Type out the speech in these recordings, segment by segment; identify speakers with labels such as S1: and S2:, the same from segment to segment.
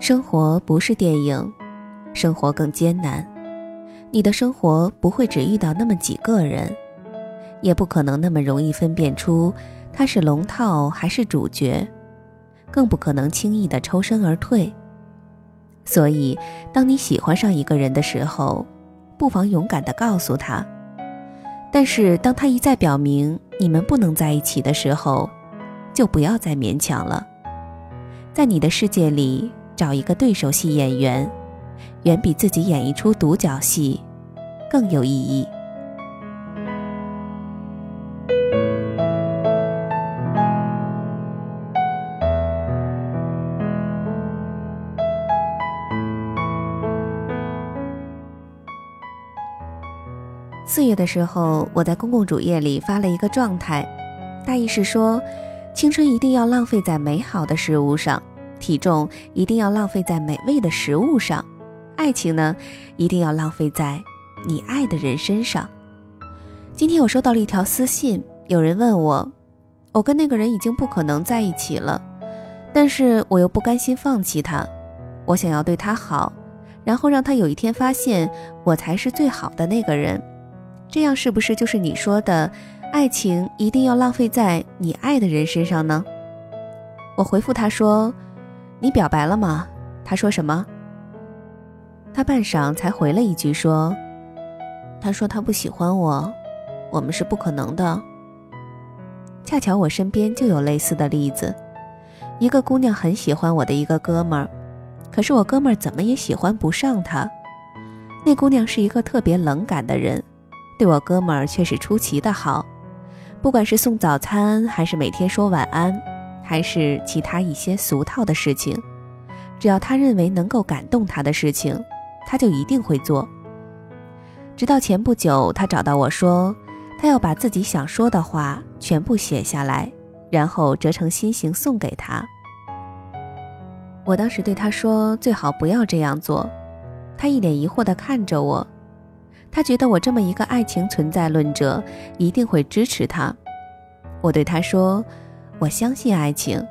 S1: 生活不是电影，生活更艰难。你的生活不会只遇到那么几个人，也不可能那么容易分辨出他是龙套还是主角，更不可能轻易的抽身而退。所以，当你喜欢上一个人的时候，不妨勇敢的告诉他。但是，当他一再表明你们不能在一起的时候，就不要再勉强了。在你的世界里找一个对手戏演员。远比自己演一出独角戏更有意义。四月的时候，我在公共主页里发了一个状态，大意是说，青春一定要浪费在美好的事物上，体重一定要浪费在美味的食物上。爱情呢，一定要浪费在你爱的人身上。今天我收到了一条私信，有人问我，我跟那个人已经不可能在一起了，但是我又不甘心放弃他，我想要对他好，然后让他有一天发现我才是最好的那个人，这样是不是就是你说的，爱情一定要浪费在你爱的人身上呢？我回复他说，你表白了吗？他说什么？他半晌才回了一句说：“他说他不喜欢我，我们是不可能的。”恰巧我身边就有类似的例子，一个姑娘很喜欢我的一个哥们儿，可是我哥们儿怎么也喜欢不上她。那姑娘是一个特别冷感的人，对我哥们儿却是出奇的好，不管是送早餐，还是每天说晚安，还是其他一些俗套的事情，只要他认为能够感动他的事情。他就一定会做。直到前不久，他找到我说，他要把自己想说的话全部写下来，然后折成心形送给他。我当时对他说：“最好不要这样做。”他一脸疑惑地看着我，他觉得我这么一个爱情存在论者一定会支持他。我对他说：“我相信爱情，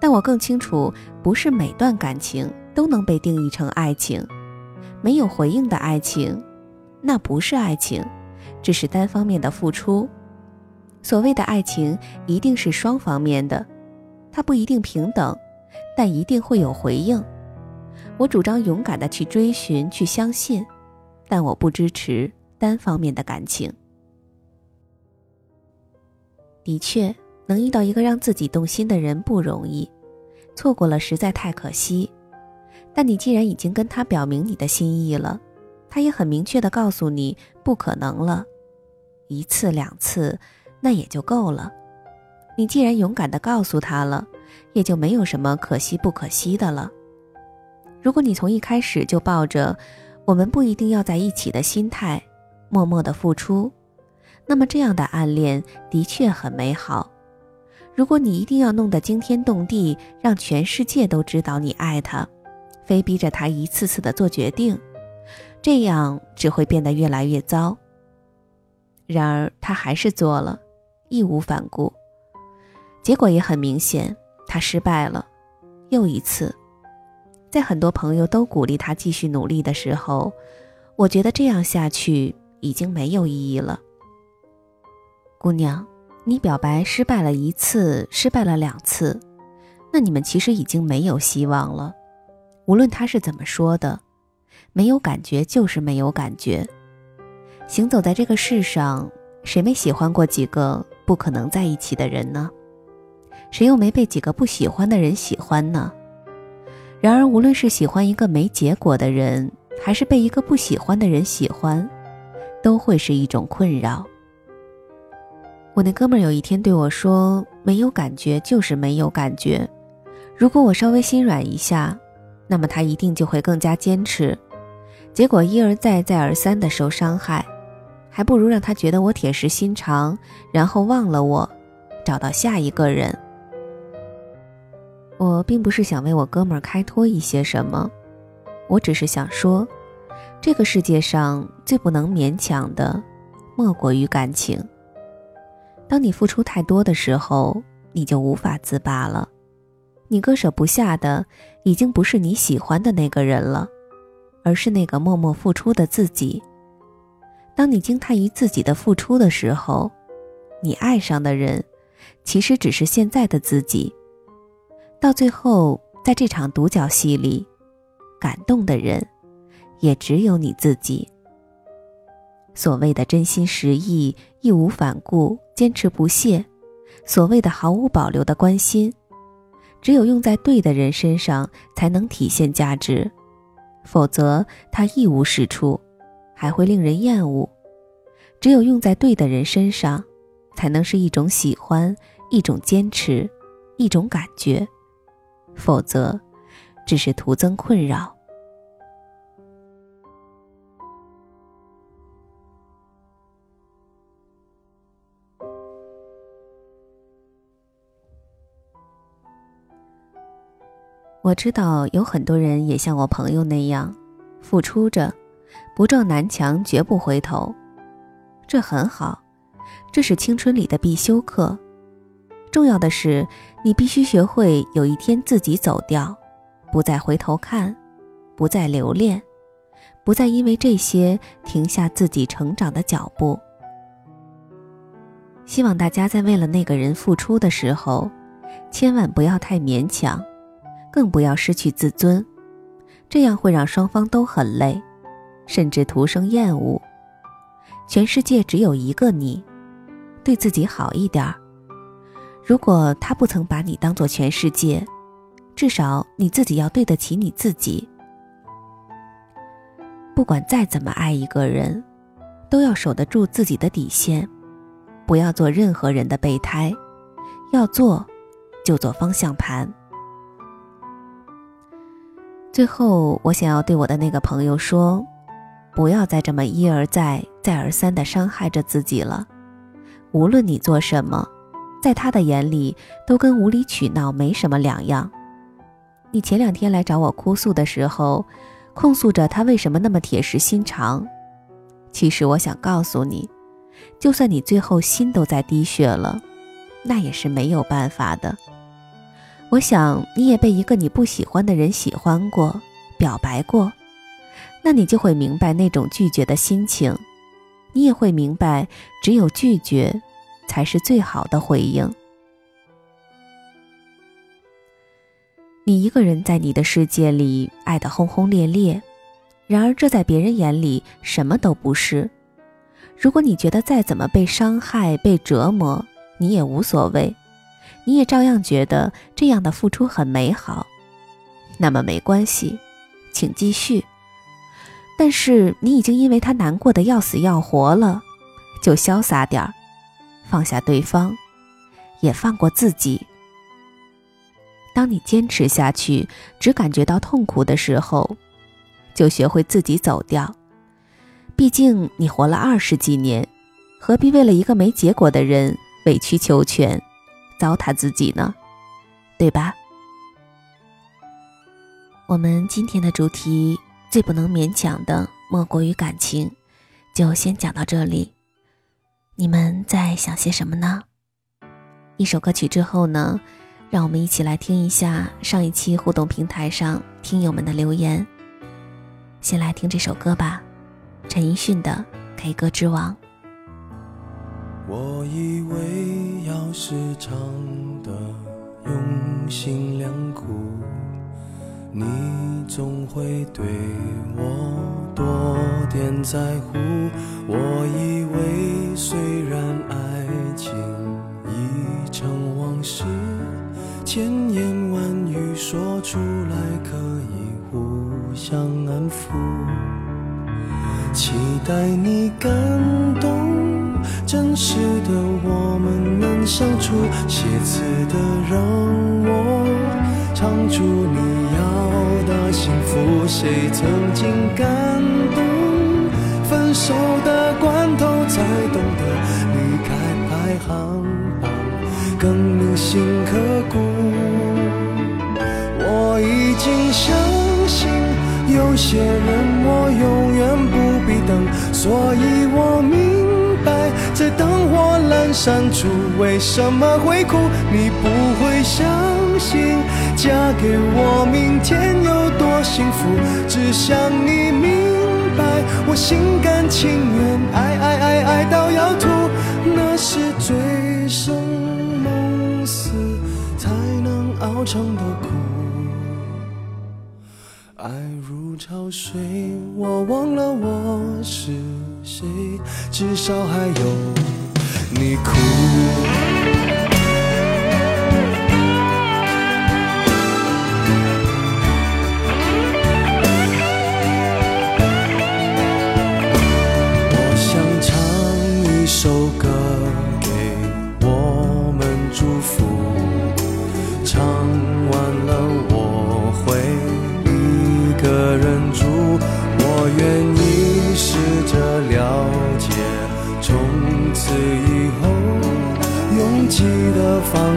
S1: 但我更清楚，不是每段感情都能被定义成爱情。”没有回应的爱情，那不是爱情，只是单方面的付出。所谓的爱情，一定是双方面的，它不一定平等，但一定会有回应。我主张勇敢的去追寻，去相信，但我不支持单方面的感情。的确，能遇到一个让自己动心的人不容易，错过了实在太可惜。但你既然已经跟他表明你的心意了，他也很明确的告诉你不可能了，一次两次，那也就够了。你既然勇敢的告诉他了，也就没有什么可惜不可惜的了。如果你从一开始就抱着我们不一定要在一起的心态，默默的付出，那么这样的暗恋的确很美好。如果你一定要弄得惊天动地，让全世界都知道你爱他。非逼着他一次次的做决定，这样只会变得越来越糟。然而他还是做了，义无反顾，结果也很明显，他失败了，又一次。在很多朋友都鼓励他继续努力的时候，我觉得这样下去已经没有意义了。姑娘，你表白失败了一次，失败了两次，那你们其实已经没有希望了。无论他是怎么说的，没有感觉就是没有感觉。行走在这个世上，谁没喜欢过几个不可能在一起的人呢？谁又没被几个不喜欢的人喜欢呢？然而，无论是喜欢一个没结果的人，还是被一个不喜欢的人喜欢，都会是一种困扰。我那哥们儿有一天对我说：“没有感觉就是没有感觉，如果我稍微心软一下。”那么他一定就会更加坚持，结果一而再再而三的受伤害，还不如让他觉得我铁石心肠，然后忘了我，找到下一个人。我并不是想为我哥们儿开脱一些什么，我只是想说，这个世界上最不能勉强的，莫过于感情。当你付出太多的时候，你就无法自拔了。你割舍不下的，已经不是你喜欢的那个人了，而是那个默默付出的自己。当你惊叹于自己的付出的时候，你爱上的人，其实只是现在的自己。到最后，在这场独角戏里，感动的人，也只有你自己。所谓的真心实意、义无反顾、坚持不懈，所谓的毫无保留的关心。只有用在对的人身上，才能体现价值，否则它一无是处，还会令人厌恶。只有用在对的人身上，才能是一种喜欢，一种坚持，一种感觉，否则，只是徒增困扰。我知道有很多人也像我朋友那样，付出着，不撞南墙绝不回头，这很好，这是青春里的必修课。重要的是，你必须学会有一天自己走掉，不再回头看，不再留恋，不再因为这些停下自己成长的脚步。希望大家在为了那个人付出的时候，千万不要太勉强。更不要失去自尊，这样会让双方都很累，甚至徒生厌恶。全世界只有一个你，对自己好一点儿。如果他不曾把你当做全世界，至少你自己要对得起你自己。不管再怎么爱一个人，都要守得住自己的底线，不要做任何人的备胎，要做就做方向盘。最后，我想要对我的那个朋友说：不要再这么一而再、再而三的伤害着自己了。无论你做什么，在他的眼里都跟无理取闹没什么两样。你前两天来找我哭诉的时候，控诉着他为什么那么铁石心肠。其实我想告诉你，就算你最后心都在滴血了，那也是没有办法的。我想你也被一个你不喜欢的人喜欢过、表白过，那你就会明白那种拒绝的心情，你也会明白，只有拒绝，才是最好的回应。你一个人在你的世界里爱得轰轰烈烈，然而这在别人眼里什么都不是。如果你觉得再怎么被伤害、被折磨，你也无所谓。你也照样觉得这样的付出很美好，那么没关系，请继续。但是你已经因为他难过的要死要活了，就潇洒点儿，放下对方，也放过自己。当你坚持下去，只感觉到痛苦的时候，就学会自己走掉。毕竟你活了二十几年，何必为了一个没结果的人委曲求全？糟蹋自己呢，对吧？我们今天的主题最不能勉强的莫过于感情，就先讲到这里。你们在想些什么呢？一首歌曲之后呢，让我们一起来听一下上一期互动平台上听友们的留言。先来听这首歌吧，陈奕迅的《K 歌之王》。
S2: 我以为要是唱的用心良苦，你总会对我多点在乎。我以为虽然爱情已成往事，千言万语说出来可以互相安抚，期待你感动。真实的我们能相处，写词的让我唱出你要的幸福。谁曾经感？守的关头才懂得离开排行榜更铭心刻骨。我已经相信有些人我永远不必等，所以我明白。在灯火阑珊处，为什么会哭？你不会相信，嫁给我，明天有多幸福？只想你明白，我心甘情愿，爱爱爱爱到要吐，那是醉生梦死才能熬成的苦。爱如潮水，我忘了我是谁，至少还有你哭。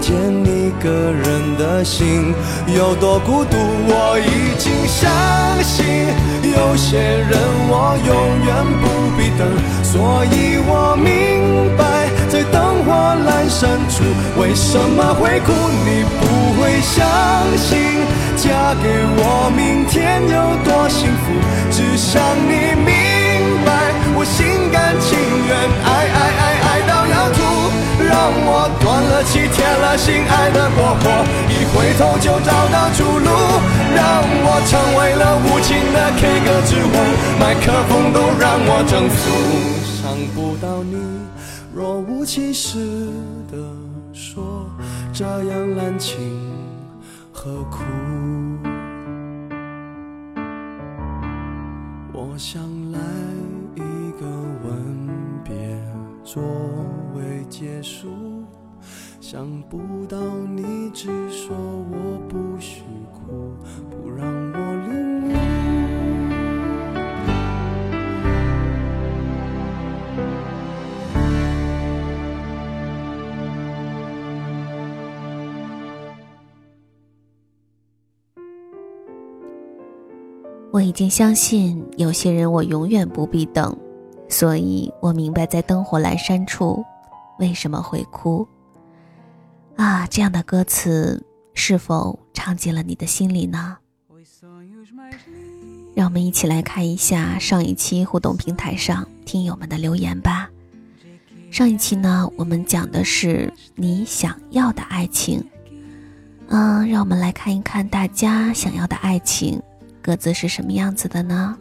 S2: 见，一个人的心有多孤独。我已经相信，有些人我永远不必等，所以我明白，在灯火阑珊处，为什么会哭？你不会相信，嫁给我，明天有多幸福？只想你明白，我心甘情愿，爱爱爱爱到要吐，让我断了气，铁了心，爱的过火，一回头就找到出路，让我成为了无情的 K 歌之王，麦克风都让我征服，伤不到你，若无其事的说，这样滥情何苦？我想来一个吻别作结束，想不到你只说我不许哭，不让我领悟。
S1: 我已经相信，有些人我永远不必等，所以我明白，在灯火阑珊处，为什么会哭。啊，这样的歌词是否唱进了你的心里呢？让我们一起来看一下上一期互动平台上听友们的留言吧。上一期呢，我们讲的是你想要的爱情。嗯，让我们来看一看大家想要的爱情。各自是什么样子的呢？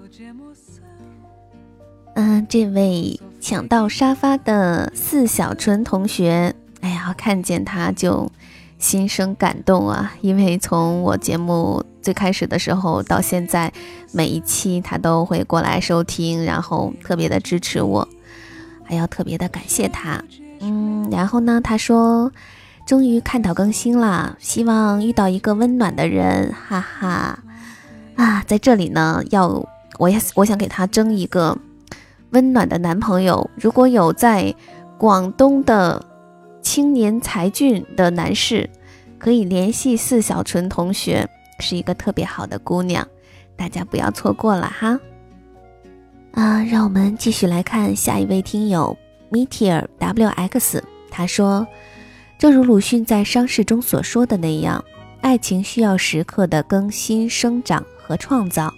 S1: 嗯，这位抢到沙发的四小纯同学，哎呀，看见他就心生感动啊！因为从我节目最开始的时候到现在，每一期他都会过来收听，然后特别的支持我，还要特别的感谢他。嗯，然后呢，他说终于看到更新了，希望遇到一个温暖的人，哈哈。啊，在这里呢，要我也我想给他争一个温暖的男朋友。如果有在广东的青年才俊的男士，可以联系四小纯同学，是一个特别好的姑娘，大家不要错过了哈。啊，让我们继续来看下一位听友 Meteor WX，他说，正如鲁迅在伤逝中所说的那样，爱情需要时刻的更新生长。和创造，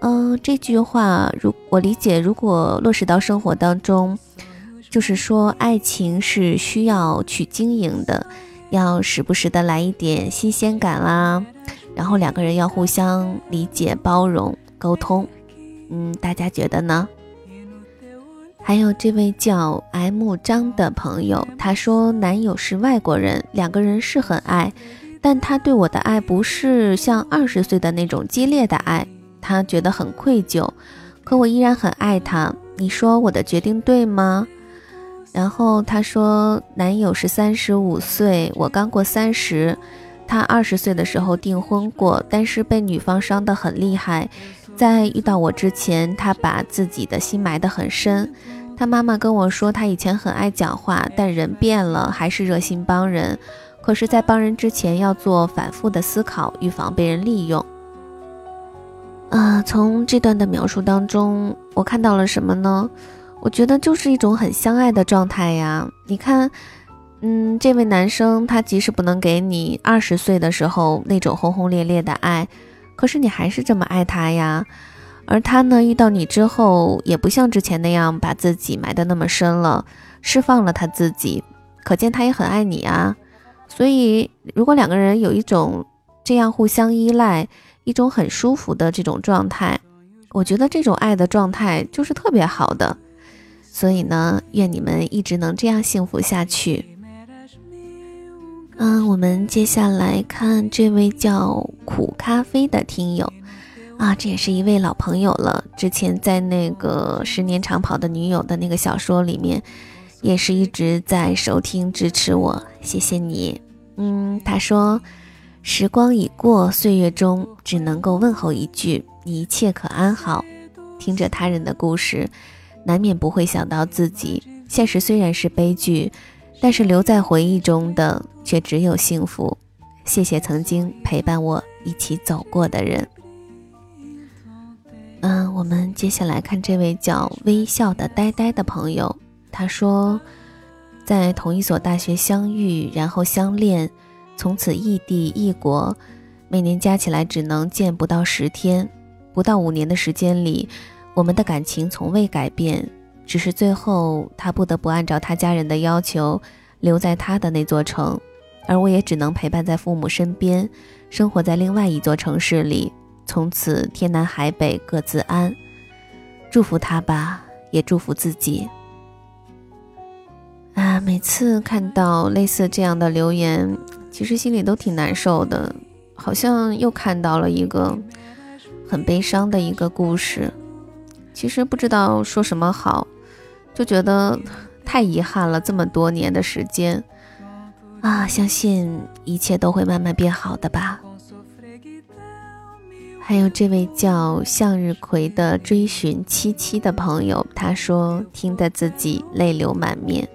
S1: 嗯，这句话如我理解，如果落实到生活当中，就是说爱情是需要去经营的，要时不时的来一点新鲜感啦，然后两个人要互相理解、包容、沟通，嗯，大家觉得呢？还有这位叫 M 张的朋友，他说男友是外国人，两个人是很爱。但他对我的爱不是像二十岁的那种激烈的爱，他觉得很愧疚，可我依然很爱他。你说我的决定对吗？然后他说，男友是三十五岁，我刚过三十，他二十岁的时候订婚过，但是被女方伤得很厉害，在遇到我之前，他把自己的心埋得很深。他妈妈跟我说，他以前很爱讲话，但人变了，还是热心帮人。可是，在帮人之前要做反复的思考，预防被人利用。啊，从这段的描述当中，我看到了什么呢？我觉得就是一种很相爱的状态呀。你看，嗯，这位男生他即使不能给你二十岁的时候那种轰轰烈烈的爱，可是你还是这么爱他呀。而他呢，遇到你之后，也不像之前那样把自己埋得那么深了，释放了他自己，可见他也很爱你啊。所以，如果两个人有一种这样互相依赖，一种很舒服的这种状态，我觉得这种爱的状态就是特别好的。所以呢，愿你们一直能这样幸福下去。嗯，我们接下来看这位叫苦咖啡的听友啊，这也是一位老朋友了。之前在那个十年长跑的女友的那个小说里面，也是一直在收听支持我，谢谢你。嗯，他说时光已过，岁月中只能够问候一句：你一切可安好。听着他人的故事，难免不会想到自己。现实虽然是悲剧。但是留在回忆中的却只有幸福。谢谢曾经陪伴我一起走过的人。嗯，我们接下来看这位叫微笑的呆呆的朋友。他说，在同一所大学相遇，然后相恋，从此异地异国，每年加起来只能见不到十天。不到五年的时间里，我们的感情从未改变。只是最后，他不得不按照他家人的要求留在他的那座城，而我也只能陪伴在父母身边，生活在另外一座城市里。从此天南海北各自安。祝福他吧，也祝福自己。啊，每次看到类似这样的留言，其实心里都挺难受的，好像又看到了一个很悲伤的一个故事。其实不知道说什么好。就觉得太遗憾了，这么多年的时间啊，相信一切都会慢慢变好的吧。还有这位叫向日葵的追寻七七的朋友，他说听得自己泪流满面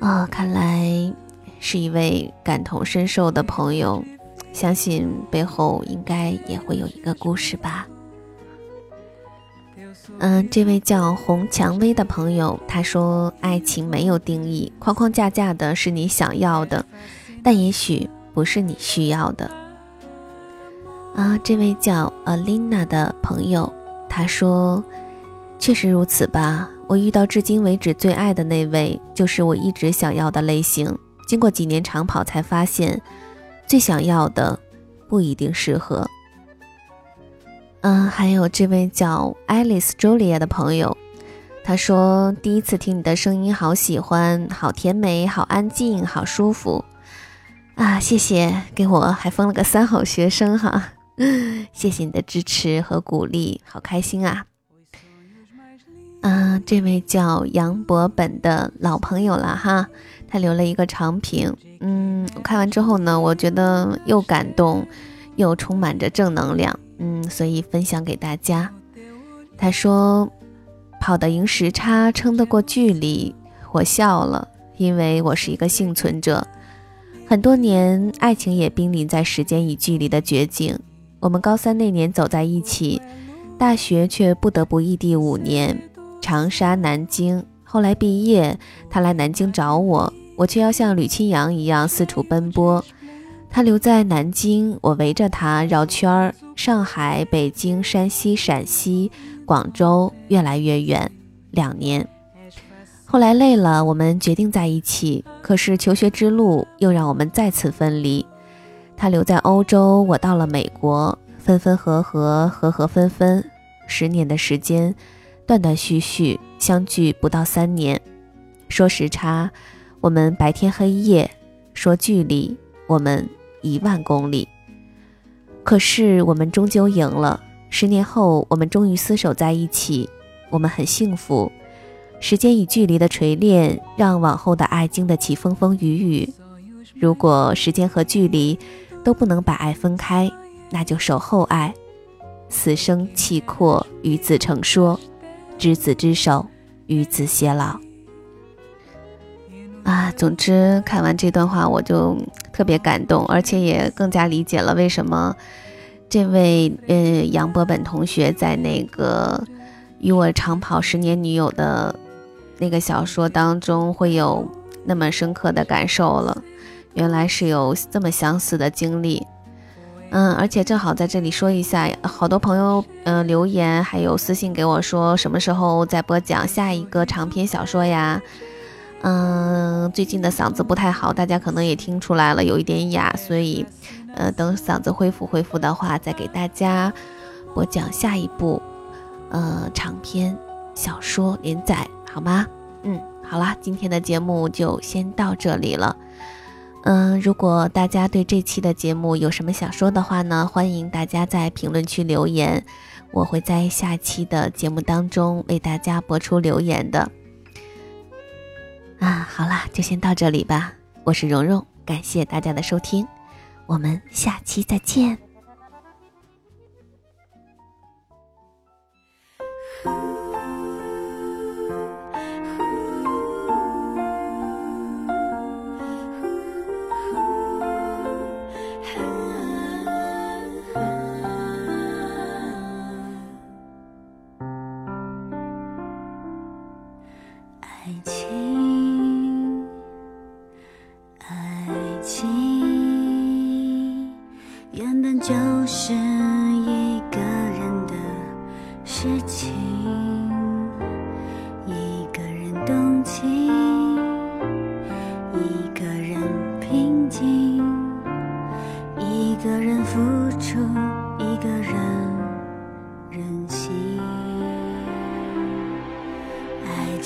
S1: 啊，看来是一位感同身受的朋友，相信背后应该也会有一个故事吧。嗯，这位叫红蔷薇的朋友，他说：“爱情没有定义，框框架架的是你想要的，但也许不是你需要的。”啊，这位叫 Alina 的朋友，他说：“确实如此吧，我遇到至今为止最爱的那位，就是我一直想要的类型。经过几年长跑，才发现，最想要的不一定适合。”嗯，还有这位叫 Alice Julia 的朋友，他说第一次听你的声音，好喜欢，好甜美，好安静，好舒服啊！谢谢，给我还封了个三好学生哈，谢谢你的支持和鼓励，好开心啊！嗯，这位叫杨博本的老朋友了哈，他留了一个长评，嗯，我看完之后呢，我觉得又感动，又充满着正能量。嗯，所以分享给大家。他说：“跑得赢时差，撑得过距离。”我笑了，因为我是一个幸存者。很多年，爱情也濒临在时间与距离的绝境。我们高三那年走在一起，大学却不得不异地五年，长沙、南京。后来毕业，他来南京找我，我却要像吕清扬一样四处奔波。他留在南京，我围着他绕圈儿。上海、北京、山西、陕西、广州，越来越远。两年，后来累了，我们决定在一起。可是求学之路又让我们再次分离。他留在欧洲，我到了美国，分分合合，合合分分。十年的时间，断断续续，相聚不到三年。说时差，我们白天黑夜；说距离，我们一万公里。可是我们终究赢了。十年后，我们终于厮守在一起，我们很幸福。时间与距离的锤炼，让往后的爱经得起风风雨雨。如果时间和距离都不能把爱分开，那就守候爱。死生契阔，与子成说；执子之手，与子偕老。啊，总之看完这段话，我就特别感动，而且也更加理解了为什么这位呃杨博本同学在那个与我长跑十年女友的那个小说当中会有那么深刻的感受了。原来是有这么相似的经历，嗯，而且正好在这里说一下，好多朋友嗯留言还有私信给我说，什么时候再播讲下一个长篇小说呀？嗯，最近的嗓子不太好，大家可能也听出来了，有一点哑，所以，呃，等嗓子恢复恢复的话，再给大家播讲下一部，呃，长篇小说连载，好吗？嗯，好啦，今天的节目就先到这里了。嗯，如果大家对这期的节目有什么想说的话呢？欢迎大家在评论区留言，我会在下期的节目当中为大家播出留言的。啊，好啦，就先到这里吧。我是蓉蓉，感谢大家的收听，我们下期再见。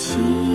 S3: 情。